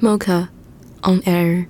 MoCA on air。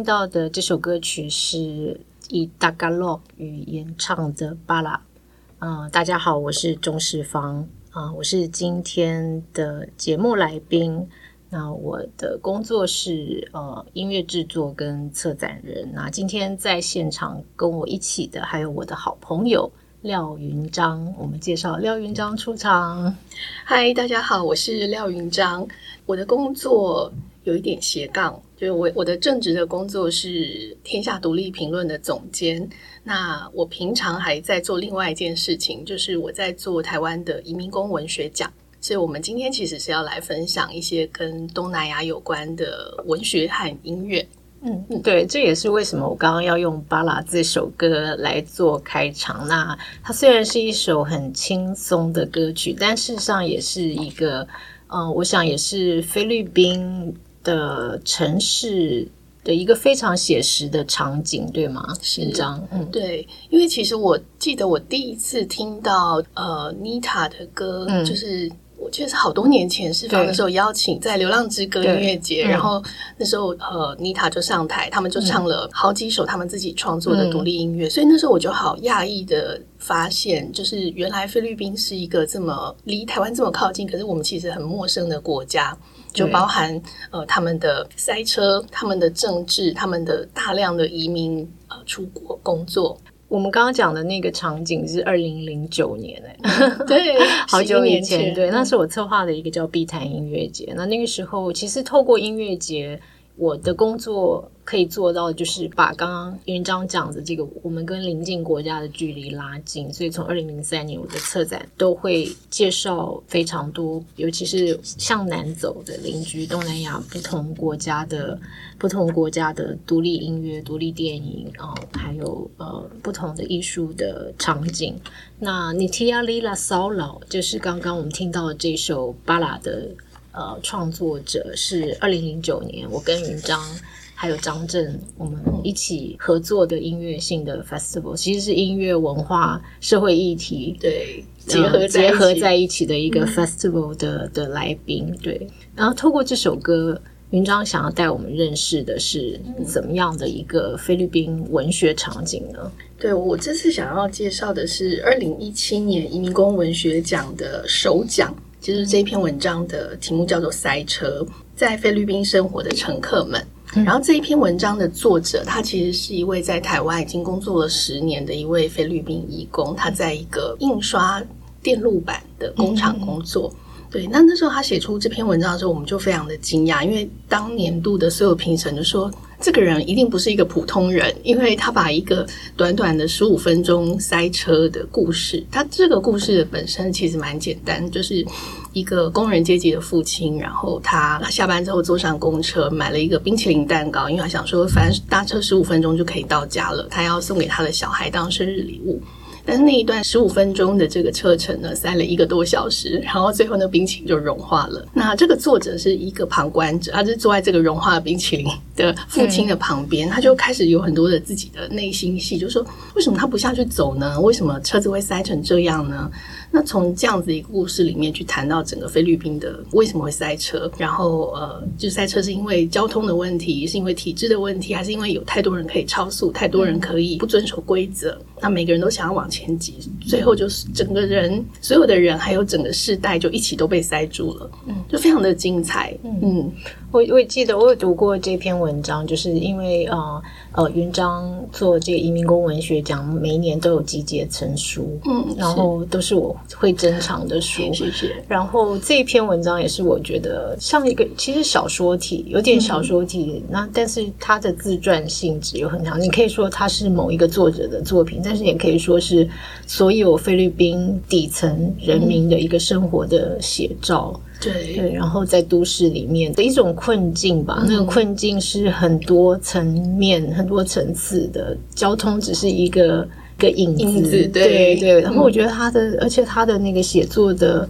听到的这首歌曲是以 Tagalog 语言唱的《巴拉》。嗯，大家好，我是钟世芳啊、我是今天的节目来宾。那我的工作是呃音乐制作跟策展人。那今天在现场跟我一起的还有我的好朋友廖云章。我们介绍廖云章出场。嗨，大家好，我是廖云章。我的工作有一点斜杠。就是我我的正职的工作是天下独立评论的总监，那我平常还在做另外一件事情，就是我在做台湾的移民工文学奖，所以我们今天其实是要来分享一些跟东南亚有关的文学和音乐。嗯嗯，对，这也是为什么我刚刚要用《巴拉》这首歌来做开场。那它虽然是一首很轻松的歌曲，但事实上也是一个，嗯、我想也是菲律宾。的城市的一个非常写实的场景，对吗？是。这样，嗯，对，因为其实我记得我第一次听到呃妮塔的歌，嗯、就是我记得是好多年前释放的时候邀请在流浪之歌音乐节，然后那时候呃妮塔就上台，他们就唱了好几首他们自己创作的独立音乐，嗯、所以那时候我就好讶异的发现，就是原来菲律宾是一个这么离台湾这么靠近，可是我们其实很陌生的国家。就包含呃他们的塞车、他们的政治、他们的大量的移民呃出国工作。我们刚刚讲的那个场景是二零零九年哎，对，好久以前，对，那是我策划的一个叫碧潭音乐节。那那个时候，其实透过音乐节。我的工作可以做到，就是把刚刚云璋讲的这个，我们跟邻近国家的距离拉近。所以从二零零三年，我的策展都会介绍非常多，尤其是向南走的邻居东南亚不同国家的不同国家的独立音乐、独立电影啊、还有呃不同的艺术的场景。那 Nitya Lila Saulau 就是刚刚我们听到的这首巴拉的。呃，创作者是二零零九年，我跟云章还有张震我们一起合作的音乐性的 festival，其实是音乐文化社会议题对结合结合在一起的一个 festival 的、嗯、的来宾。对，然后透过这首歌，云章想要带我们认识的是怎么样的一个菲律宾文学场景呢？对，我这次想要介绍的是二零一七年移民工文学奖的首奖。其实这篇文章的题目叫做《塞车》，在菲律宾生活的乘客们。然后这一篇文章的作者，他其实是一位在台湾已经工作了十年的一位菲律宾义工，他在一个印刷电路板的工厂工作。对，那那时候他写出这篇文章的时候，我们就非常的惊讶，因为当年度的所有评审就说，这个人一定不是一个普通人，因为他把一个短短的十五分钟塞车的故事，他这个故事本身其实蛮简单，就是一个工人阶级的父亲，然后他下班之后坐上公车，买了一个冰淇淋蛋糕，因为他想说，反正搭车十五分钟就可以到家了，他要送给他的小孩当生日礼物。但是那一段十五分钟的这个车程呢，塞了一个多小时，然后最后那冰淇淋就融化了。那这个作者是一个旁观者，他就坐在这个融化的冰淇淋的父亲的旁边，他就开始有很多的自己的内心戏，就说为什么他不下去走呢？为什么车子会塞成这样呢？那从这样子一个故事里面去谈到整个菲律宾的为什么会塞车，然后呃，就塞车是因为交通的问题，是因为体制的问题，还是因为有太多人可以超速，太多人可以不遵守规则？那每个人都想要往前挤，最后就是整个人所有的人还有整个世代就一起都被塞住了，嗯，就非常的精彩。嗯，我我也记得我有读过这篇文章，就是因为呃。呃，云章做这个移民工文学奖，每一年都有集结成书，嗯，然后都是我会珍藏的书，谢谢。然后这一篇文章也是我觉得像一个其实小说体，有点小说体，嗯、那但是它的自传性质又很强。你可以说它是某一个作者的作品，但是也可以说是所有菲律宾底层人民的一个生活的写照。对对，然后在都市里面的一种困境吧，嗯、那个困境是很多层面、很多层次的。交通只是一个一个影子，影子对对，对。然后我觉得他的，嗯、而且他的那个写作的。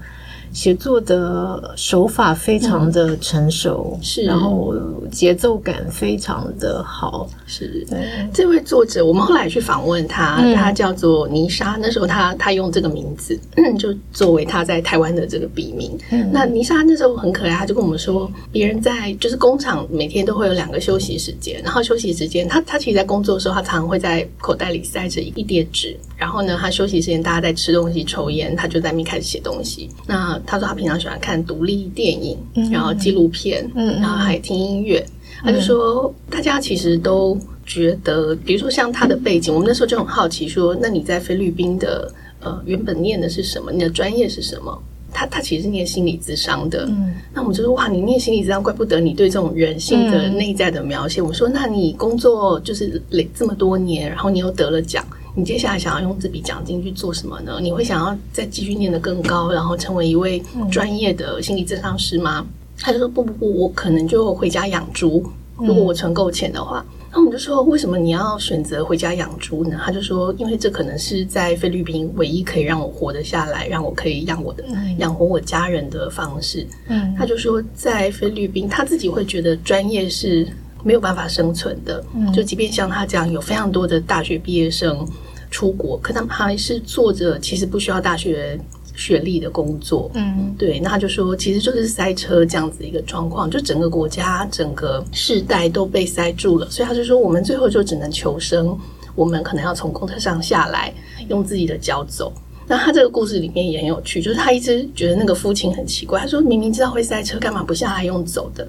写作的手法非常的成熟，嗯、是，然后节奏感非常的好，是。对这位作者，我们后来去访问他，嗯、他叫做妮莎。那时候他他用这个名字，就作为他在台湾的这个笔名。嗯、那妮莎那时候很可爱，他就跟我们说，别人在就是工厂每天都会有两个休息时间，然后休息时间，他他其实在工作的时候，他常常会在口袋里塞着一叠纸，然后呢，他休息时间大家在吃东西抽烟，他就在那边开始写东西。那他说他平常喜欢看独立电影，然后纪录片，嗯，然后还听音乐。他就说，大家其实都觉得，比如说像他的背景，我们那时候就很好奇，说，那你在菲律宾的呃原本念的是什么？你的专业是什么？他他其实是念心理咨商的。嗯，那我们就说，哇，你念心理咨商，怪不得你对这种人性的内在的描写。我说，那你工作就是累这么多年，然后你又得了奖。你接下来想要用这笔奖金去做什么呢？你会想要再继续念得更高，然后成为一位专业的心理咨商师吗？他就说不不不，我可能就回家养猪。如果我存够钱的话，那我们就说，为什么你要选择回家养猪呢？他就说，因为这可能是在菲律宾唯一可以让我活得下来，让我可以养我的养活我家人的方式。嗯，他就说，在菲律宾，他自己会觉得专业是。没有办法生存的，就即便像他这样有非常多的大学毕业生出国，可他们还是做着其实不需要大学学历的工作。嗯，对，那他就说，其实就是塞车这样子一个状况，就整个国家整个世代都被塞住了，所以他就说，我们最后就只能求生，我们可能要从公车上下来，用自己的脚走。那他这个故事里面也很有趣，就是他一直觉得那个父亲很奇怪，他说明明知道会塞车，干嘛不下来用走的？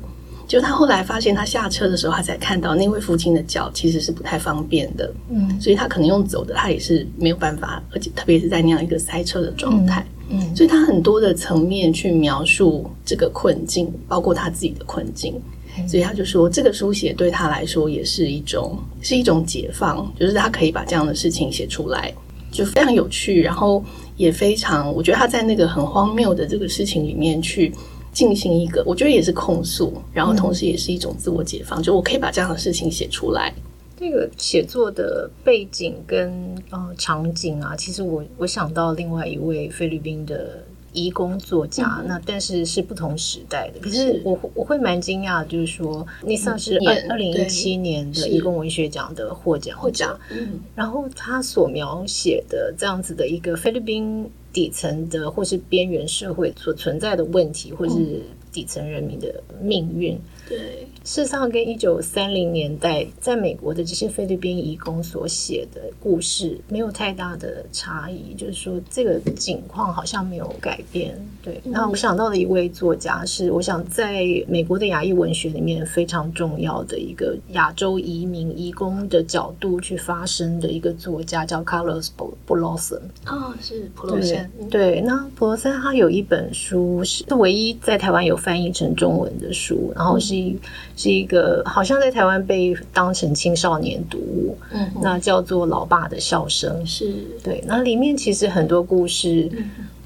就他后来发现，他下车的时候，他才看到那位父亲的脚其实是不太方便的，嗯，所以他可能用走的，他也是没有办法，而且特别是在那样一个塞车的状态，嗯，嗯，所以他很多的层面去描述这个困境，包括他自己的困境，嗯，所以他就说，这个书写对他来说也是一种是一种解放，就是他可以把这样的事情写出来，就非常有趣，然后也非常，我觉得他在那个很荒谬的这个事情里面去。进行一个，我觉得也是控诉，然后同时也是一种自我解放。嗯、就我可以把这样的事情写出来。这个写作的背景跟呃场景啊，其实我我想到另外一位菲律宾的移工作家，嗯、那但是是不同时代的。可是我我会蛮惊讶，就是说妮莎是二二零一七年的移工文学奖的获奖获奖，嗯，然后他所描写的这样子的一个菲律宾。底层的或是边缘社会所存在的问题，或是底层人民的命运。对，事实上，跟一九三零年代在美国的这些菲律宾移工所写的故事没有太大的差异，就是说这个景况好像没有改变。对，那我想到的一位作家是，我想在美国的亚裔文学里面非常重要的一个亚洲移民移工的角度去发声的一个作家，叫 Carlos Blosen。哦，是普罗森。对，那普罗森他有一本书是唯一在台湾有翻译成中文的书，然后是一。是一个好像在台湾被当成青少年读物，嗯，那叫做《老爸的笑声》，是对。那里面其实很多故事，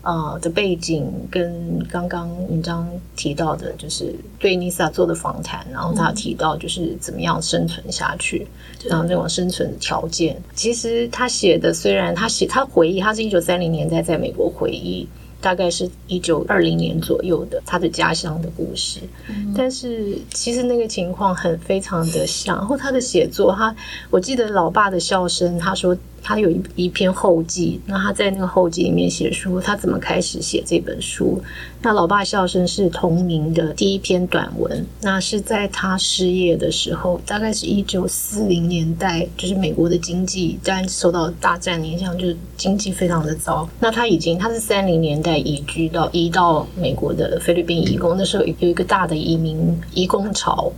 啊、呃、的背景跟刚刚文章提到的，就是对妮萨做的访谈，然后他提到就是怎么样生存下去，然后那种生存的条件。其实他写的虽然他写他回忆，他是一九三零年代在美国回忆。大概是一九二零年左右的他的家乡的故事，嗯，但是其实那个情况很非常的像。然后他的写作，他我记得老爸的笑声，他说。他有一一篇后记，那他在那个后记里面写书，他怎么开始写这本书？那老爸笑声是同名的第一篇短文，那是在他失业的时候，大概是一九四零年代，就是美国的经济当然受到大战影响，就是经济非常的糟。那他已经他是三零年代移居到移到美国的菲律宾移工，那时候有一个大的移民移工潮，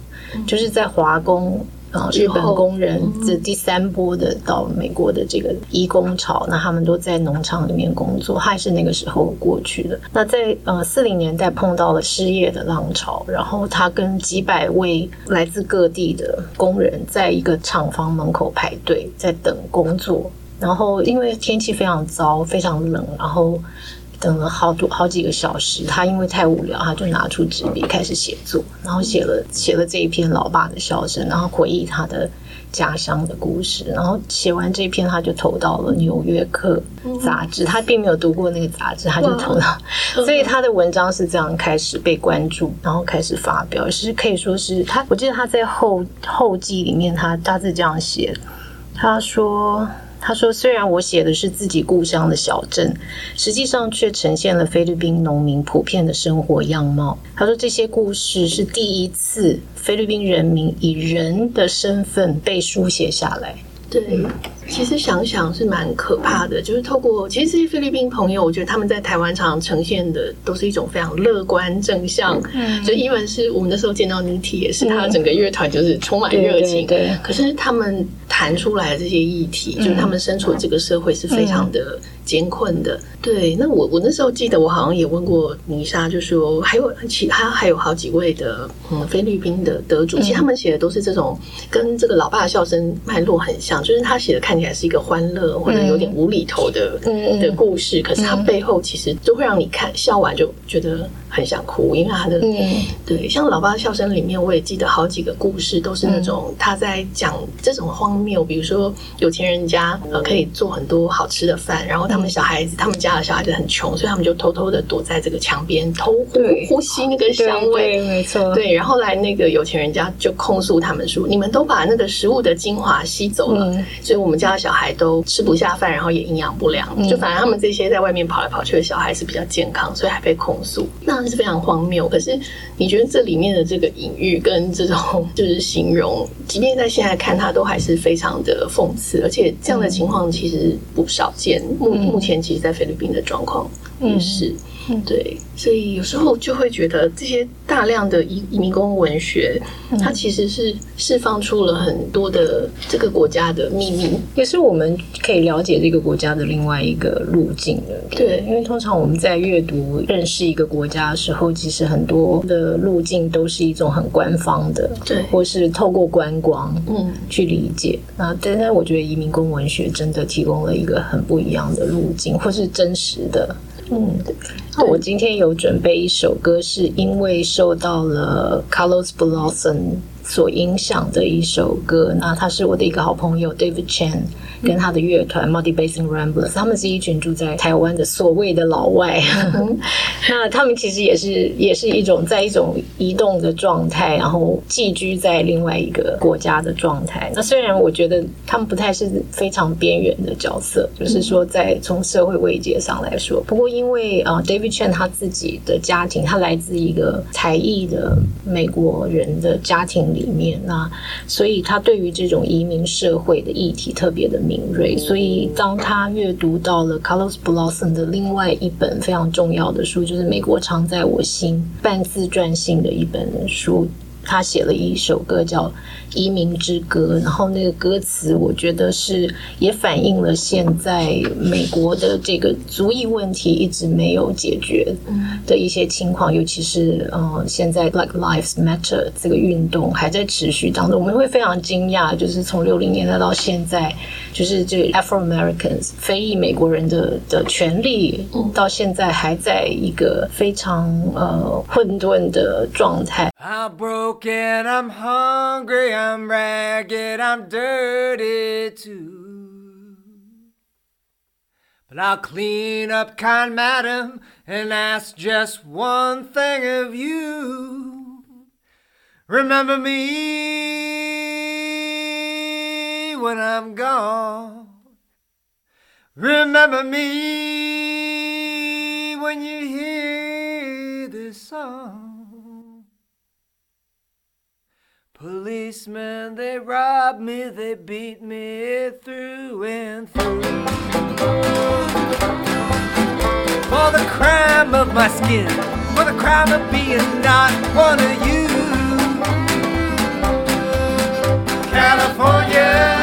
就是在华工。啊，日本工人这第三波的到美国的这个移工潮，那他们都在农场里面工作，还是那个时候过去的。那在呃四零年代碰到了失业的浪潮，然后他跟几百位来自各地的工人在一个厂房门口排队，在等工作。然后因为天气非常糟，非常冷，然后。等了好多好几个小时，他因为太无聊，他就拿出纸笔开始写作，然后写了写了这一篇老爸的笑声，然后回忆他的家乡的故事。然后写完这篇，他就投到了《纽约客》杂志。他并没有读过那个杂志，他就投到，所以他的文章是这样开始被关注，然后开始发表。是可以说是他，我记得他在后后记里面，他大致这样写，他说。他说：“虽然我写的是自己故乡的小镇，实际上却呈现了菲律宾农民普遍的生活样貌。”他说：“这些故事是第一次菲律宾人民以人的身份被书写下来。”对，其实想想是蛮可怕的。就是透过其实这些菲律宾朋友，我觉得他们在台湾常常呈现的都是一种非常乐观正向。嗯，就因为是我们那时候见到妮蒂，也是他整个乐团就是充满热情。对，对，对，可是他们谈出来的这些议题，就是他们身处的这个社会是非常的艰困的。对，那我我那时候记得我好像也问过妮莎，就说还有其他还有好几位的嗯菲律宾的得主，其实他们写的都是这种跟这个老爸的笑声脉络很像。就是他写的看起来是一个欢乐或者有点无厘头的、嗯、的故事，可是他背后其实都会让你看笑完就觉得很想哭，因为他的、嗯、对，像老爸的笑声里面，我也记得好几个故事都是那种他在讲这种荒谬，比如说有钱人家呃可以做很多好吃的饭，然后他们小孩子他们家的小孩子很穷，所以他们就偷偷的躲在这个墙边偷呼呼吸那个香味，没错，对，然后来那个有钱人家就控诉他们说，你们都把那个食物的精华吸走了。嗯所以我们家的小孩都吃不下饭，然后也营养不良。就反而他们这些在外面跑来跑去的小孩是比较健康，所以还被控诉，那是非常荒谬。可是你觉得这里面的这个隐喻跟这种就是形容，即便在现在看它都还是非常的讽刺，而且这样的情况其实不少见。目目前其实，在菲律宾的状况也是。嗯，对，所以有时候就会觉得这些大量的移移民工文学，它其实是释放出了很多的这个国家的秘密，也是我们可以了解这个国家的另外一个路径的。对，因为通常我们在阅读认识一个国家的时候，其实很多的路径都是一种很官方的，对，或是透过观光，嗯，去理解。那但是我觉得移民工文学真的提供了一个很不一样的路径，或是真实的。嗯，那我今天有准备一首歌，是因为受到了 Carlos Blossom 所影响的一首歌。那他是我的一个好朋友 David Chen 跟他的乐团 Muddy Basin Ramblers，他们是一群住在台湾的所谓的老外。那他们其实也是也是一种在一种移动的状态，然后寄居在另外一个国家的状态。那虽然我觉得他们不太是非常边缘的角色，就是说在从社会位阶上来说，不过因为啊、呃、David Chen 他自己的家庭，他来自一个才艺的美国人的家庭里面，那所以他对于这种移民社会的议题特别的敏锐。所以当他阅读到了 Carlos Blossom 的另外一本非常重要的书，就是《美国常在我心》半自传性的一本书，他写了一首歌叫。移民之歌，然后那个歌词，我觉得是也反映了现在美国的这个族裔问题一直没有解决的一些情况，尤其是呃，现在 Black Lives Matter 这个运动还在持续当中，我们会非常惊讶，就是从六零年代到现在，就是这 Afro Americans 非裔美国人的的权利，到现在还在一个非常呃混沌的状态。I'm broken, I'm hungry, I'm ragged, I'm dirty too. But I'll clean up, kind madam, and ask just one thing of you. Remember me when I'm gone. Remember me Policemen, they rob me, they beat me through and through. For the crime of my skin, for the crime of being not one of you. California.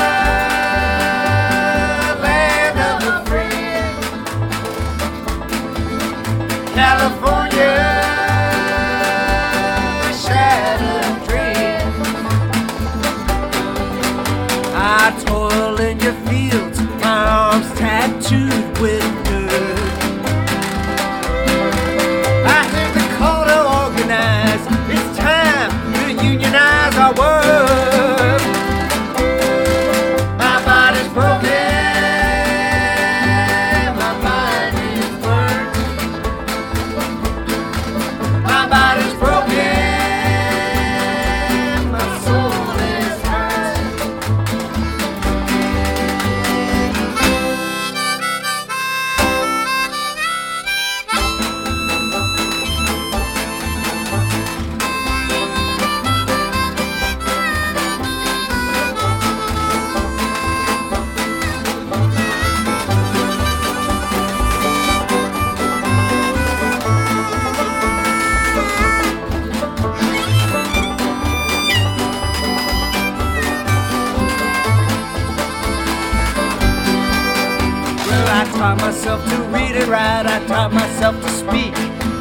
taught myself to read and write. I taught myself to speak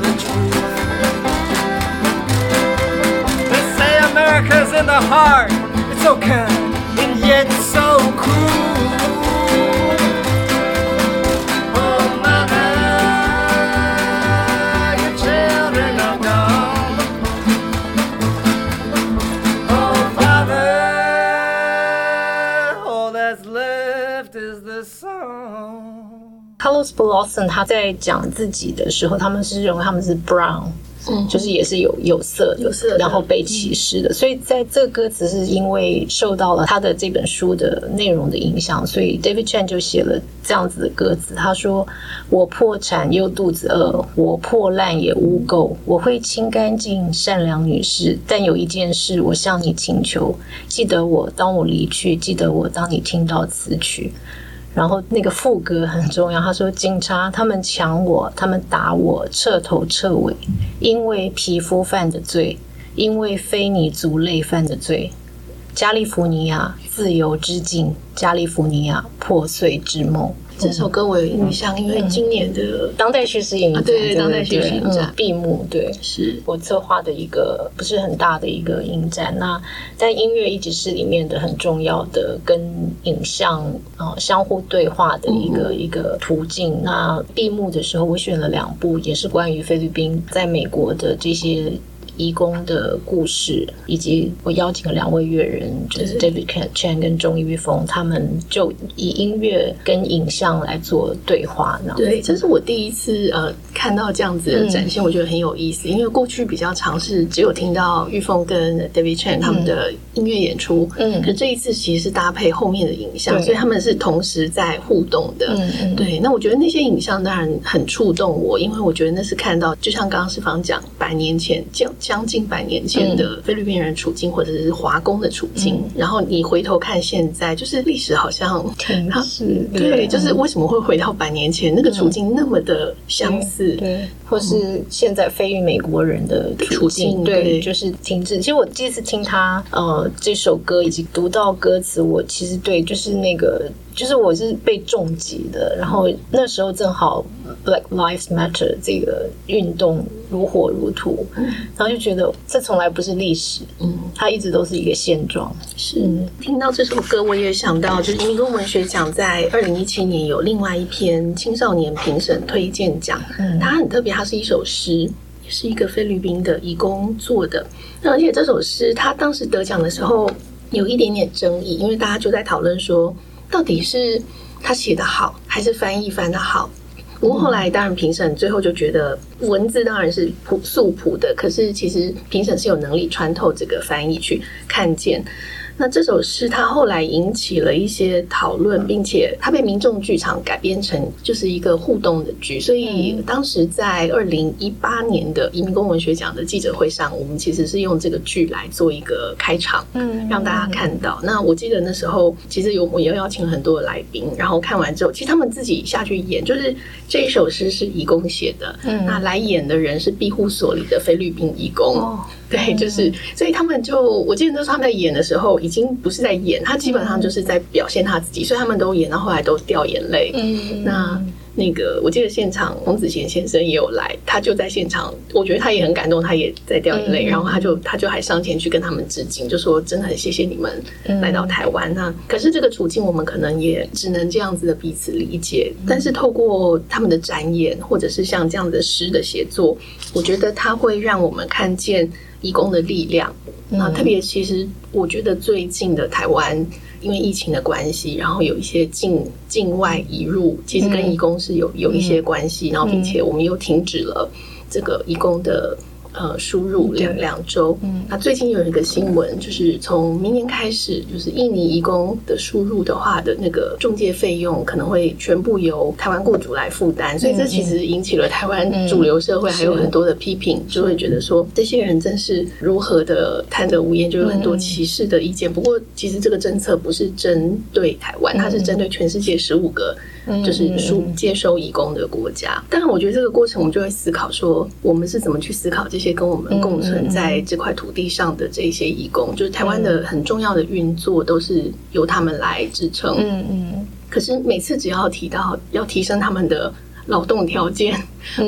the truth. They say America's in the heart. It's so kind and yet so cruel. Carlos Blossom 他在讲自己的时候，他们是认为他们是 brown，嗯，就是也是有有色有色，然后被歧视的。所以在这个歌词是因为受到了他的这本书的内容的影响，所以 David Chan 就写了这样子的歌词。他说：“我破产又肚子饿，我破烂也污垢，我会清干净，善良女士。但有一件事，我向你请求，记得我，当我离去，记得我，当你听到此曲。”然后那个副歌很重要，他说：“警察他们抢我，他们打我，彻头彻尾，因为皮肤犯的罪，因为非你族类犯的罪。加利福尼亚自由之境，加利福尼亚破碎之梦。”这首歌我有印象，因为今年的当代叙事影展，对对，当代叙事影展。闭幕，对，是。我策划的一个不是很大的一个影展。那在音乐一直是里面的很重要的跟影像啊相互对话的一个一个途径。那闭幕的时候，我选了两部，也是关于菲律宾在美国的这些。移工的故事，以及我邀请了两位乐人，就是 David Chan 跟钟玉峰，他们就以音乐跟影像来做对话。对，这是我第一次呃看到这样子的展现，嗯、我觉得很有意思。因为过去比较尝试只有听到玉峰跟 David Chan 他们的音乐演出，嗯，可这一次其实是搭配后面的影像，所以他们是同时在互动的。嗯，对。那我觉得那些影像当然很触动我，因为我觉得那是看到，就像刚刚世芳讲，百年前将将近百年前的菲律宾人处境，或者是华工的处境，嗯、然后你回头看现在，就是历史好像它是对，就是为什么会回到百年前那个处境那么的相似，对，对或是现在非裔美国人的处境，对，对。就是停滞。其实我第一次听他呃这首歌，以及读到歌词，我其实对就是那个。就是我是被重击的，然后那时候正好 Black Lives Matter 这个运动如火如荼，然后就觉得这从来不是历史，嗯，它一直都是一个现状。是听到这首歌，我也想到，就是移民工文学奖在二零一七年有另外一篇青少年评审推荐奖，嗯，它很特别，它是一首诗，是一个菲律宾的移工做的，那而且这首诗他当时得奖的时候有一点点争议，因为大家就在讨论说。到底是他写的好，还是翻译翻的好？不过后来当然评审最后就觉得文字当然是朴素朴的，可是其实评审是有能力穿透这个翻译去看见。那这首诗，它后来引起了一些讨论，并且它被民众剧场改编成就是一个互动的剧。所以当时在二零一八年的移民工文学奖的记者会上，我们其实是用这个剧来做一个开场，嗯，让大家看到。那我记得那时候其实有我也邀请了很多的来宾，然后看完之后，其实他们自己下去演，就是这一首诗是移工写的，嗯，那来演的人是庇护所里的菲律宾移工。哦对，就是，所以他们就，我记得那时候他们在演的时候，已经不是在演，他基本上就是在表现他自己，所以他们都演到后来都掉眼泪。嗯，那。那个，我记得现场洪子贤先生也有来，他就在现场，我觉得他也很感动，他也在掉眼泪，嗯、然后他就他就还上前去跟他们致敬，就说真的很谢谢你们来到台湾。嗯、那可是这个处境，我们可能也只能这样子的彼此理解。嗯、但是透过他们的展演，或者是像这样的诗的写作，我觉得它会让我们看见移工的力量。那、嗯、特别，其实我觉得最近的台湾。因为疫情的关系，然后有一些境境外移入，其实跟义工是有有一些关系，然后并且我们又停止了这个义工的。呃，输入两两周。嗯，那最近有一个新闻，就是从明年开始，就是印尼移工的输入的话的那个中介费用可能会全部由台湾雇主来负担，所以这其实引起了台湾主流社会还有很多的批评，就会觉得说这些人真是如何的贪得无厌，就有很多歧视的意见。不过，其实这个政策不是针对台湾，它是针对全世界十五个。就是输接收移工的国家，但是我觉得这个过程，我们就会思考说，我们是怎么去思考这些跟我们共存在这块土地上的这些移工，就是台湾的很重要的运作都是由他们来支撑。嗯嗯。可是每次只要提到要提升他们的劳动条件，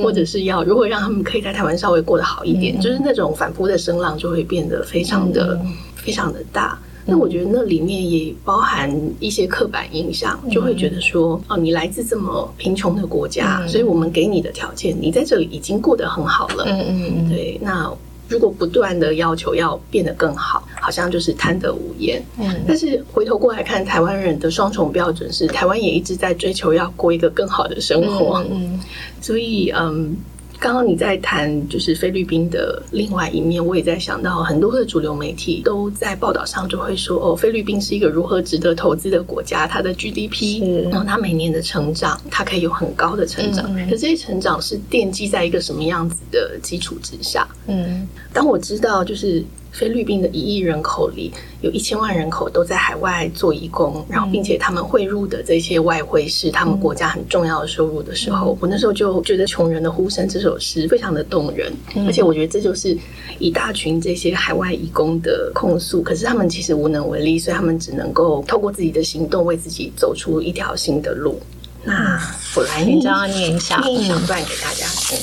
或者是要如何让他们可以在台湾稍微过得好一点，就是那种反扑的声浪就会变得非常的非常的大。那我觉得那里面也包含一些刻板印象，就会觉得说，哦，你来自这么贫穷的国家，所以我们给你的条件，你在这里已经过得很好了。嗯嗯嗯。对，那如果不断的要求要变得更好，好像就是贪得无厌。嗯。但是回头过来看，台湾人的双重标准是，台湾也一直在追求要过一个更好的生活。嗯。所以，嗯。刚刚你在谈就是菲律宾的另外一面，我也在想到很多的主流媒体都在报道上就会说哦，菲律宾是一个如何值得投资的国家，它的 GDP，然后它每年的成长，它可以有很高的成长，可这些成长是奠基在一个什么样子的基础之下？嗯，当我知道就是。菲律宾的一亿人口里，有一千万人口都在海外做义工，然后并且他们汇入的这些外汇是他们国家很重要的收入的时候，我那时候就觉得《穷人的呼声》这首诗非常的动人，而且我觉得这就是一大群这些海外义工的控诉，可是他们其实无能为力，所以他们只能够透过自己的行动为自己走出一条新的路。那我来念，念一下，念一小段给大家听。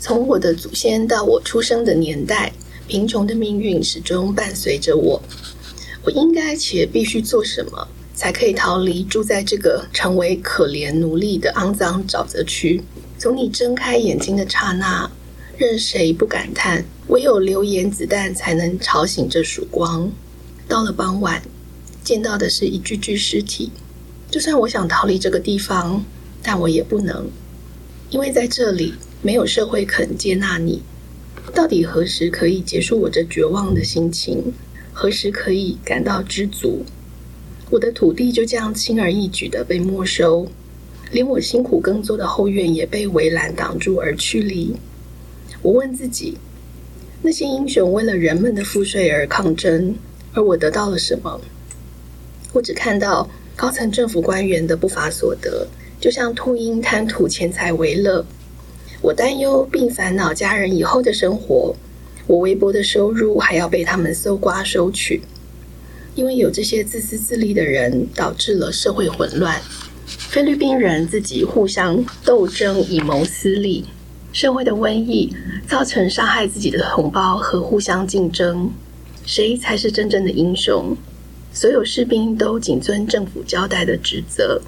从我的祖先到我出生的年代。贫穷的命运始终伴随着我。我应该且必须做什么，才可以逃离住在这个成为可怜奴隶的肮脏沼泽区？从你睁开眼睛的刹那，任谁不感叹，唯有流言子弹才能吵醒这曙光。到了傍晚，见到的是一具具尸体。就算我想逃离这个地方，但我也不能，因为在这里没有社会肯接纳你。到底何时可以结束我这绝望的心情？何时可以感到知足？我的土地就这样轻而易举地被没收，连我辛苦耕作的后院也被围栏挡住而驱离。我问自己：那些英雄为了人们的赋税而抗争，而我得到了什么？我只看到高层政府官员的不法所得，就像秃鹰贪图钱财为乐。我担忧并烦恼家人以后的生活，我微薄的收入还要被他们搜刮收取，因为有这些自私自利的人，导致了社会混乱。菲律宾人自己互相斗争以谋私利，社会的瘟疫造成杀害自己的同胞和互相竞争，谁才是真正的英雄？所有士兵都谨遵政府交代的职责，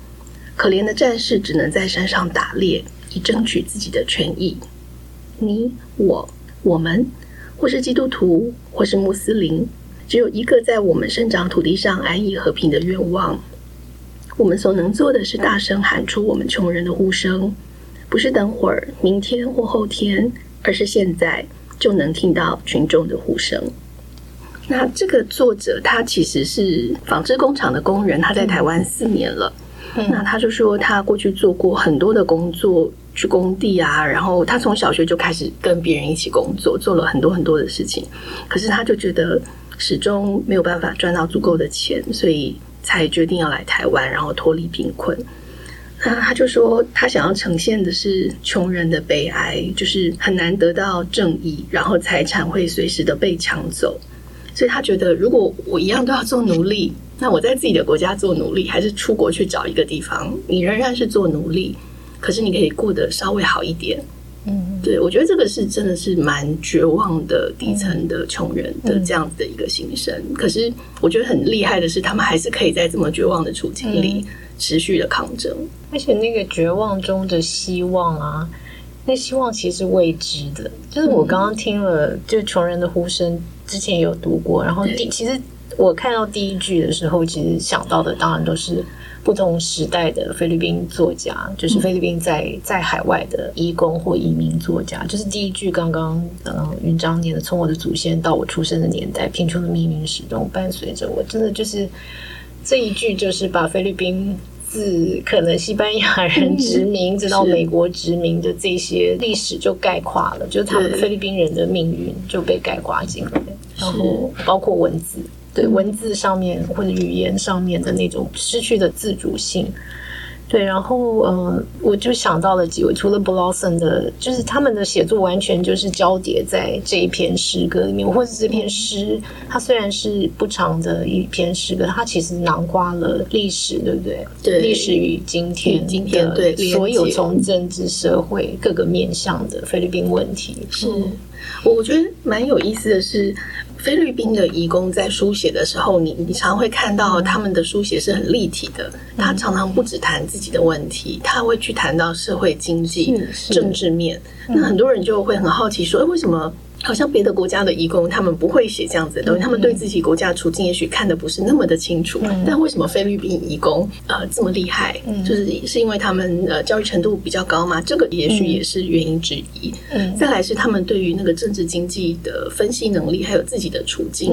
可怜的战士只能在山上打猎。以争取自己的权益。你、我、我们，或是基督徒，或是穆斯林，只有一个在我们生长土地上安逸和平的愿望。我们所能做的是大声喊出我们穷人的呼声，不是等会儿、明天或后天，而是现在就能听到群众的呼声。那这个作者他其实是纺织工厂的工人，他在台湾四年了。嗯、那他就说，他过去做过很多的工作。去工地啊，然后他从小学就开始跟别人一起工作，做了很多很多的事情。可是他就觉得始终没有办法赚到足够的钱，所以才决定要来台湾，然后脱离贫困。那他就说，他想要呈现的是穷人的悲哀，就是很难得到正义，然后财产会随时的被抢走。所以他觉得，如果我一样都要做奴隶，那我在自己的国家做奴隶，还是出国去找一个地方，你仍然是做奴隶。可是你可以过得稍微好一点，嗯，对，我觉得这个是真的是蛮绝望的底层的穷人的这样子的一个心声。嗯、可是我觉得很厉害的是，他们还是可以在这么绝望的处境里持续的抗争，而且那个绝望中的希望啊，那希望其实是未知的。就是我刚刚听了，就穷人的呼声，之前有读过，然后第其实我看到第一句的时候，其实想到的当然都是。不同时代的菲律宾作家，就是菲律宾在在海外的移工或移民作家，就是第一句刚刚呃云章念的，从我的祖先到我出生的年代，贫穷的命运始终伴随着我。真的就是这一句，就是把菲律宾自可能西班牙人殖民，直到美国殖民的这些历史就概括了，就是他们菲律宾人的命运就被概括进来，然后包括文字。对文字上面或者语言上面的那种失去的自主性，对，然后呃，我就想到了几位，除了 Blossom 的，就是他们的写作完全就是交叠在这一篇诗歌里面，或者这篇诗，它虽然是不长的一篇诗歌，它其实囊括了历史，对不对？对，历史与今天，今天对所有从政治社会各个面向的菲律宾问题，是我觉得蛮有意思的是。菲律宾的移工在书写的时候，你你常会看到他们的书写是很立体的。他常常不只谈自己的问题，他会去谈到社会经济、政治面。那很多人就会很好奇说：“哎，为什么？”好像别的国家的移工，他们不会写这样子的东西。他们对自己国家的处境也许看得不是那么的清楚。但为什么菲律宾移工呃这么厉害？就是是因为他们呃教育程度比较高吗？这个也许也是原因之一。再来是他们对于那个政治经济的分析能力，还有自己的处境，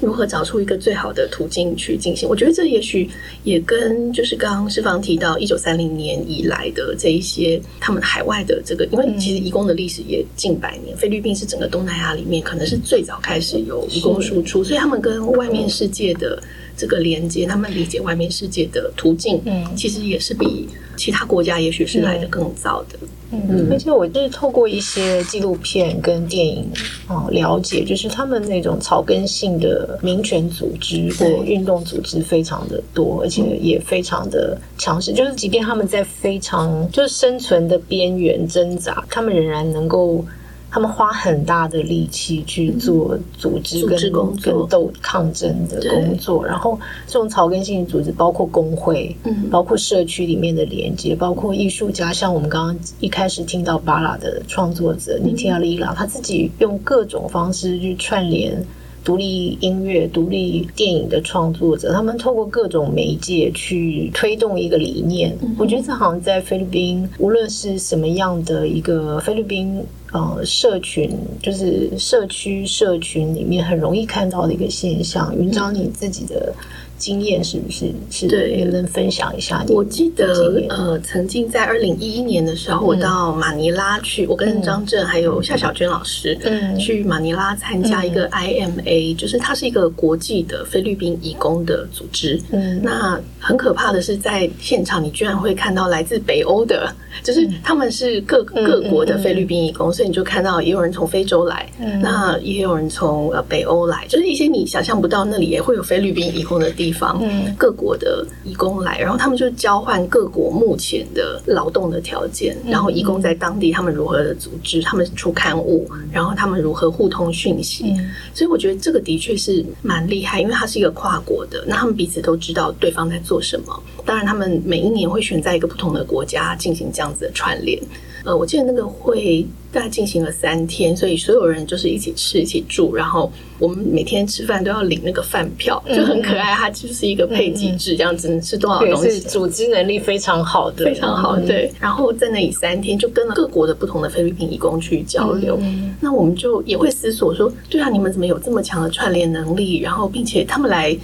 如何找出一个最好的途径去进行。我觉得这也许也跟就是刚刚世芳提到一九三零年以来的这一些他们海外的这个，因为其实移工的历史也近百年，菲律宾是整个东。东南亚里面可能是最早开始有移工输出，所以他们跟外面世界的这个连接，他们理解外面世界的途径，嗯，其实也是比其他国家也许是来的更早的。嗯，嗯，而且我就是透过一些纪录片跟电影哦了解，就是他们那种草根性的民权组织或运动组织非常的多，而且也非常的强势。就是即便他们在非常就是生存的边缘挣扎，他们仍然能够。他们花很大的力气去做组织跟跟斗抗争的工作，然后这种草根性组织包括工会，嗯，包括社区里面的连接，包括艺术家，像我们刚刚一开始听到巴拉的创作者尼提亚利朗，他自己用各种方式去串联。独立音乐、独立电影的创作者，他们透过各种媒介去推动一个理念。嗯、我觉得这好像在菲律宾，无论是什么样的一个菲律宾呃社群，就是社区社群里面很容易看到的一个现象。云长，你自己的。经验是不是？是？对，能分享一下？我记得呃，曾经在二零一一年的时候，我到马尼拉去，我跟张震还有夏小娟老师，嗯，去马尼拉参加一个 IMA，就是它是一个国际的菲律宾义工的组织。嗯，那很可怕的是，在现场你居然会看到来自北欧的，就是他们是各各国的菲律宾义工，所以你就看到也有人从非洲来，那也有人从呃北欧来，就是一些你想象不到那里也会有菲律宾义工的地方。方各国的义工来，然后他们就交换各国目前的劳动的条件，然后义工在当地他们如何的组织，他们出刊物，然后他们如何互通讯息。所以我觉得这个的确是蛮厉害，因为它是一个跨国的，那他们彼此都知道对方在做什么。当然，他们每一年会选在一个不同的国家进行这样子的串联。呃，我记得那个会大概进行了三天，所以所有人就是一起吃、一起住，然后我们每天吃饭都要领那个饭票，就很可爱。它就是一个配给制，这样子吃多少东西，组织能力非常好的，非常好。对，然后在那里三天，就跟了各国的不同的菲律宾义工去交流。那我们就也会思索说，对啊，你们怎么有这么强的串联能力？然后，并且他们来。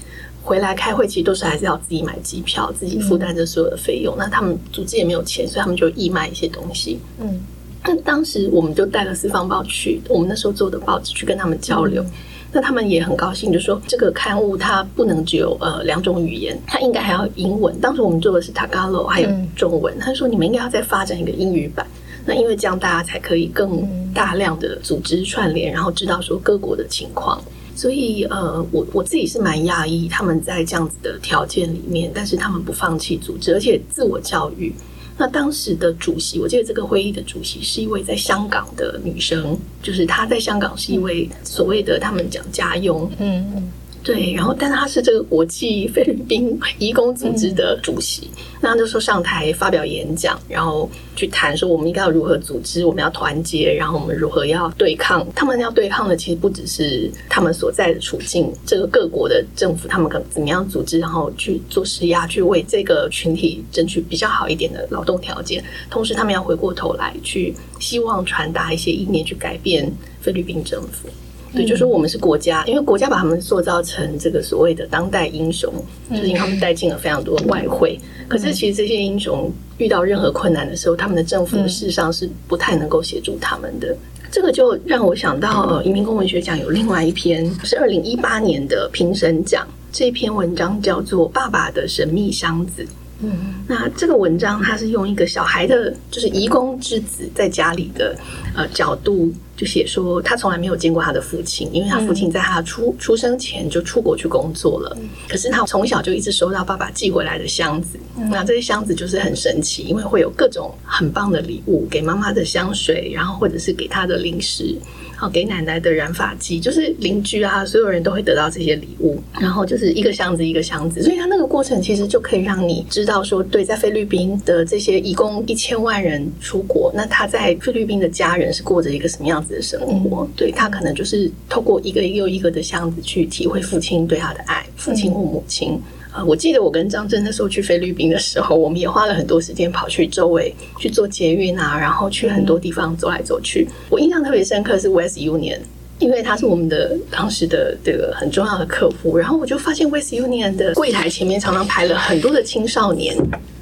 回来开会其实都是还是要自己买机票，自己负担着所有的费用。嗯、那他们组织也没有钱，所以他们就义卖一些东西。嗯，那当时我们就带了四方报去，我们那时候做的报纸去跟他们交流。嗯、那他们也很高兴，就说这个刊物它不能只有呃两种语言，它应该还要英文。当时我们做的是 Tagalog 还有中文。嗯、他说你们应该要再发展一个英语版。那因为这样大家才可以更大量的组织串联，然后知道说各国的情况。所以，呃，我我自己是蛮讶异，他们在这样子的条件里面，但是他们不放弃组织，而且自我教育。那当时的主席，我记得这个会议的主席是一位在香港的女生，就是她在香港是一位所谓的他们讲家佣，嗯嗯。对，然后，但是他是这个国际菲律宾移工组织的主席，嗯、那他就说上台发表演讲，然后去谈说我们应该要如何组织，我们要团结，然后我们如何要对抗。他们要对抗的其实不只是他们所在的处境，这个各国的政府他们可怎么样组织，然后去做施压，去为这个群体争取比较好一点的劳动条件。同时，他们要回过头来去希望传达一些意念，去改变菲律宾政府。对，就是说我们是国家，因为国家把他们塑造成这个所谓的当代英雄，就是因为他们带进了非常多的外汇。可是其实这些英雄遇到任何困难的时候，他们的政府事实上是不太能够协助他们的。这个就让我想到，呃，移民工文学奖有另外一篇是二零一八年的评审奖，这篇文章叫做《爸爸的神秘箱子》。嗯，那这个文章它是用一个小孩的，就是遗工之子在家里的呃角度，就写说他从来没有见过他的父亲，因为他父亲在他出出生前就出国去工作了。可是他从小就一直收到爸爸寄回来的箱子，那这些箱子就是很神奇，因为会有各种很棒的礼物，给妈妈的香水，然后或者是给他的零食。好，给奶奶的染发剂，就是邻居啊，所有人都会得到这些礼物，然后就是一个箱子一个箱子，所以他那个过程其实就可以让你知道说，对，在菲律宾的这些一共一千万人出国，那他在菲律宾的家人是过着一个什么样子的生活？嗯、对，他可能就是透过一个又一个的箱子去体会父亲对他的爱，父亲或母亲。嗯我记得我跟张震那时候去菲律宾的时候，我们也花了很多时间跑去周围去做捷运啊，然后去很多地方走来走去。我印象特别深刻是 West Union，因为他是我们的当时的这个很重要的客户。然后我就发现 West Union 的柜台前面常常排了很多的青少年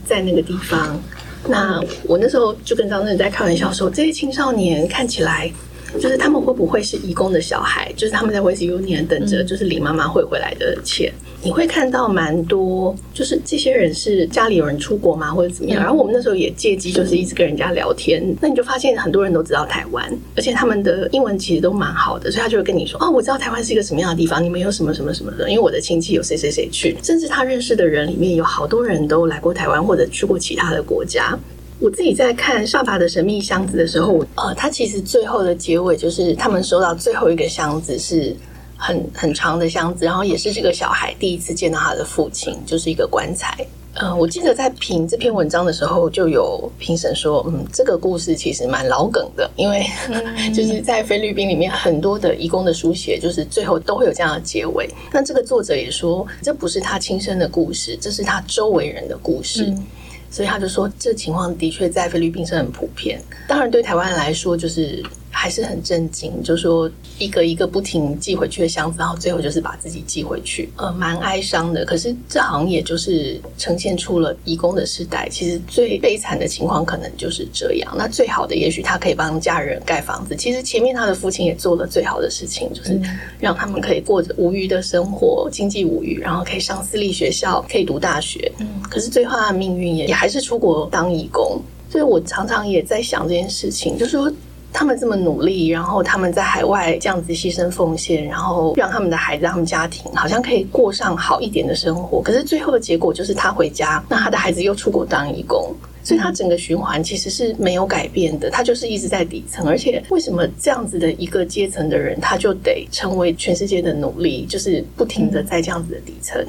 在那个地方。那我那时候就跟张震在开玩笑说，这些青少年看起来就是他们会不会是义工的小孩？就是他们在 West Union 等着，就是领妈妈汇回来的钱。你会看到蛮多，就是这些人是家里有人出国吗，或者怎么样？然后我们那时候也借机就是一直跟人家聊天，那你就发现很多人都知道台湾，而且他们的英文其实都蛮好的，所以他就会跟你说：“哦，我知道台湾是一个什么样的地方，你们有什么什么什么的。”因为我的亲戚有谁谁谁去，甚至他认识的人里面有好多人都来过台湾或者去过其他的国家。我自己在看《爸爸的神秘箱子》的时候，呃，他其实最后的结尾就是他们收到最后一个箱子是很很长的箱子，然后也是这个小孩第一次见到他的父亲，就是一个棺材。呃，我记得在评这篇文章的时候，就有评审说，嗯，这个故事其实蛮老梗的，因为 就是在菲律宾里面很多的移工的书写，就是最后都会有这样的结尾。那这个作者也说，这不是他亲身的故事，这是他周围人的故事。嗯所以他就说，这情况的确在菲律宾是很普遍。当然，对台湾来说，就是还是很震惊，就说一个一个不停寄回去的箱子，然后最后就是把自己寄回去，呃，蛮哀伤的。可是这好像也就是呈现出了移工的时代，其实最悲惨的情况可能就是这样。那最好的，也许他可以帮家人盖房子。其实前面他的父亲也做了最好的事情，就是让他们可以过着无余的生活，经济无余，然后可以上私立学校，可以读大学。嗯，可是最后他的命运也也还是出国当义工。所以我常常也在想这件事情，就是说。他们这么努力，然后他们在海外这样子牺牲奉献，然后让他们的孩子、他们家庭好像可以过上好一点的生活。可是最后的结果就是他回家，那他的孩子又出国当义工，所以他整个循环其实是没有改变的。他就是一直在底层，而且为什么这样子的一个阶层的人，他就得成为全世界的努力，就是不停的在这样子的底层。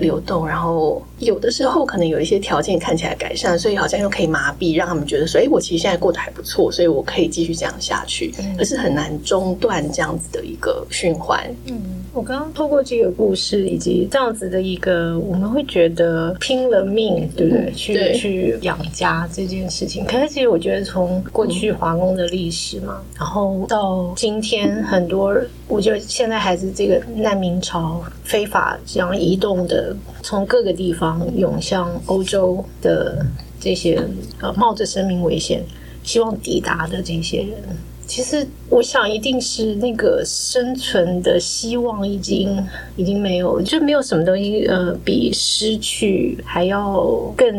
流动，然后有的时候可能有一些条件看起来改善，所以好像又可以麻痹，让他们觉得说，哎，我其实现在过得还不错，所以我可以继续这样下去，可是很难中断这样子的一个循环。嗯，我刚刚透过这个故事以及这样子的一个，我们会觉得拼了命，对不对？嗯、去对去养家这件事情，可是其实我觉得从过去华工的历史嘛，嗯、然后到今天很多。我觉得现在还是这个难民潮非法这样移动的，从各个地方涌向欧洲的这些呃冒着生命危险希望抵达的这些人，其实。我想一定是那个生存的希望已经已经没有，就没有什么东西呃比失去还要更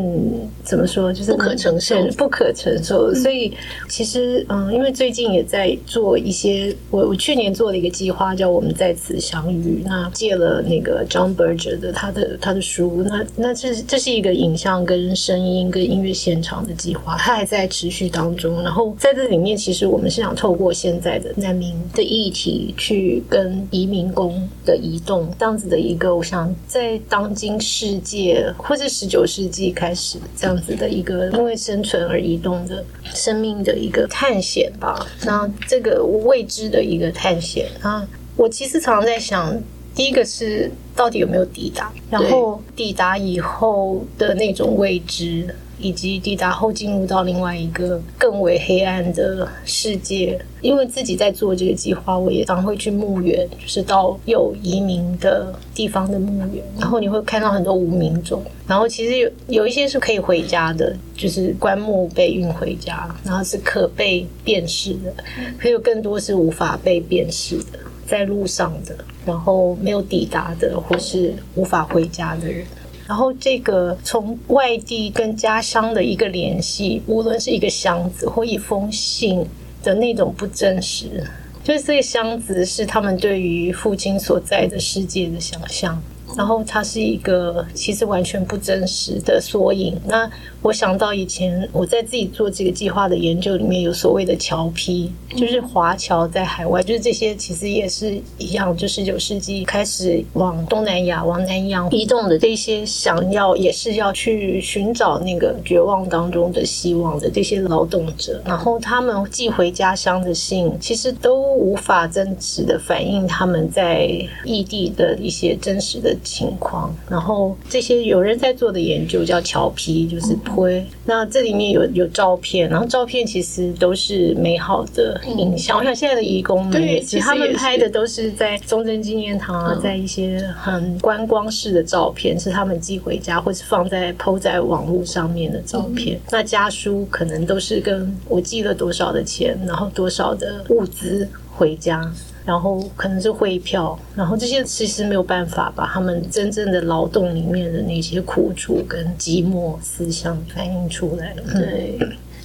怎么说，就是不可承受，不可承受。所以其实嗯，因为最近也在做一些，我我去年做了一个计划叫“我们在此相遇”，那借了那个 John Berger 的他的他的书，那那这这是一个影像跟声音跟音乐现场的计划，它还在持续当中。然后在这里面，其实我们是想透过现在的难民的议题，去跟移民工的移动这样子的一个，我想在当今世界或者十九世纪开始这样子的一个因为生存而移动的生命的一个探险吧。那这个未知的一个探险啊，我其实常常在想，第一个是到底有没有抵达，然后抵达以后的那种未知。以及抵达后进入到另外一个更为黑暗的世界，因为自己在做这个计划，我也常会去墓园，就是到有移民的地方的墓园，然后你会看到很多无名冢，然后其实有有一些是可以回家的，就是棺木被运回家，然后是可被辨识的，还有更多是无法被辨识的，在路上的，然后没有抵达的，或是无法回家的人。然后，这个从外地跟家乡的一个联系，无论是一个箱子或一封信的那种不真实，就是这个箱子是他们对于父亲所在的世界的想象。然后它是一个其实完全不真实的缩影。那我想到以前我在自己做这个计划的研究里面，有所谓的侨批，就是华侨在海外，就是这些其实也是一样，就十九世纪开始往东南亚、往南洋移动的这些想要也是要去寻找那个绝望当中的希望的这些劳动者。然后他们寄回家乡的信，其实都无法真实的反映他们在异地的一些真实的。情况，然后这些有人在做的研究叫侨批，就是推。那这里面有有照片，然后照片其实都是美好的影像。我想现在的义工们也是，他们拍的都是在中贞纪念堂啊，在一些很观光式的照片，是他们寄回家或是放在 PO 在网络上面的照片。那家书可能都是跟我寄了多少的钱，然后多少的物资回家。然后可能是汇票，然后这些其实没有办法把他们真正的劳动里面的那些苦楚跟寂寞思想反映出来。对。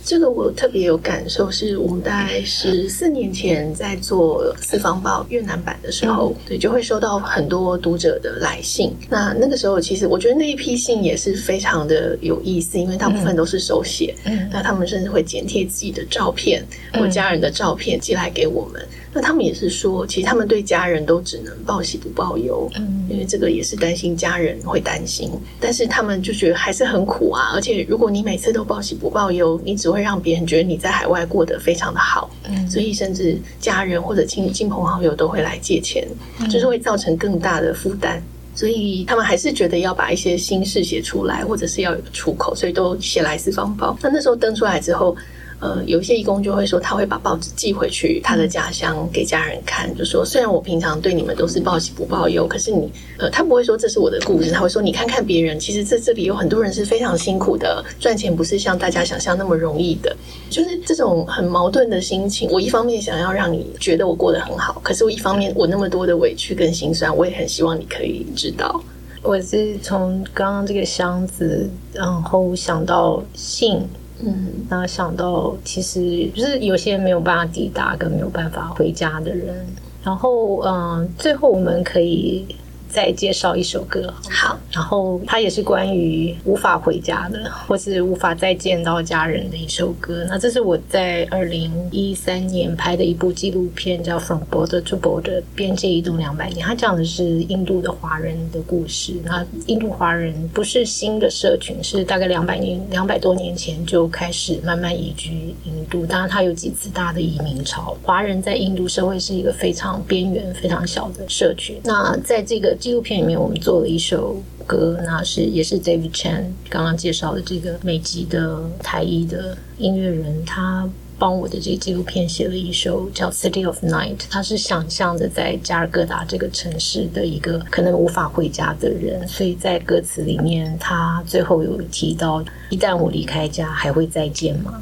这个我特别有感受，是我们大概十四年前在做四方报越南版的时候，对，就会收到很多读者的来信。那那个时候，其实我觉得那一批信也是非常的有意思，因为大部分都是手写，嗯，那他们甚至会剪贴自己的照片或家人的照片寄来给我们。那他们也是说，其实他们对家人都只能报喜不报忧，嗯，因为这个也是担心家人会担心，但是他们就觉得还是很苦啊。而且如果你每次都报喜不报忧，你只会让别人觉得你在海外过得非常的好，嗯，所以甚至家人或者亲亲朋好友都会来借钱，就是会造成更大的负担。所以他们还是觉得要把一些心事写出来，或者是要有个出口，所以都写来四方报。那那时候登出来之后。呃，有一些义工就会说，他会把报纸寄回去他的家乡给家人看，就说虽然我平常对你们都是报喜不报忧，可是你，呃，他不会说这是我的故事，他会说你看看别人，其实在这里有很多人是非常辛苦的，赚钱不是像大家想象那么容易的，就是这种很矛盾的心情。我一方面想要让你觉得我过得很好，可是我一方面我那么多的委屈跟心酸，我也很希望你可以知道。我是从刚刚这个箱子，然后想到信。嗯，那想到其实就是有些没有办法抵达，跟没有办法回家的人，然后嗯，最后我们可以。再介绍一首歌，好，然后它也是关于无法回家的，或是无法再见到家人的一首歌。那这是我在二零一三年拍的一部纪录片，叫《From Border to Border》，边界移动两百年。它讲的是印度的华人的故事。那印度华人不是新的社群，是大概两百年、两百多年前就开始慢慢移居印度。当然，它有几次大的移民潮。华人在印度社会是一个非常边缘、非常小的社群。那在这个纪录片里面，我们做了一首歌，那是也是 David Chan 刚刚介绍的这个美籍的台裔的音乐人，他帮我的这个纪录片写了一首叫《City of Night》，他是想象着在加尔各答这个城市的一个可能无法回家的人，所以在歌词里面，他最后有提到：一旦我离开家，还会再见吗？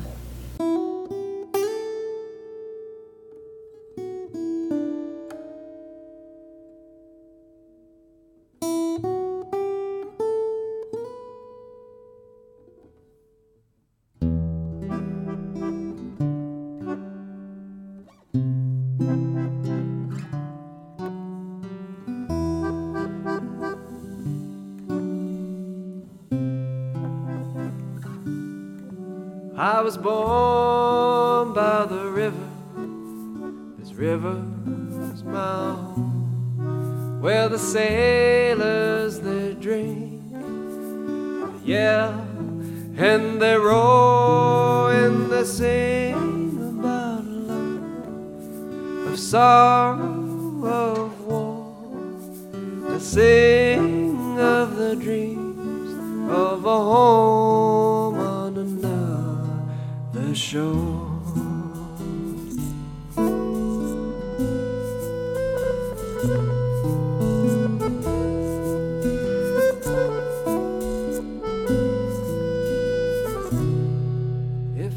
sailors they drink, they yell, and they row and they sing about love, of sorrow, of war. They sing of the dreams of a home on another shore.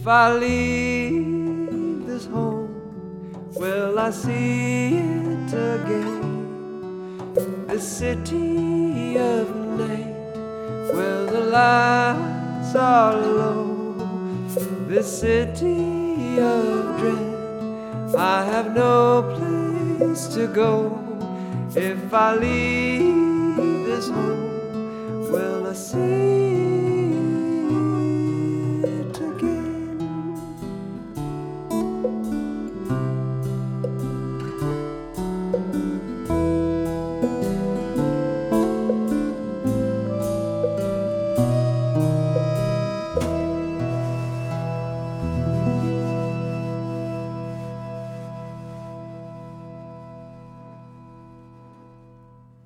I leave this home, will I see it again? The city of night, where the lights are low, the city of dread. I have no place to go. If I leave this home, will I see?